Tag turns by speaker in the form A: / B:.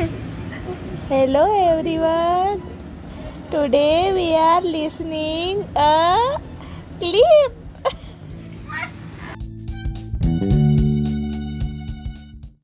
A: Hello everyone. Today we are listening a.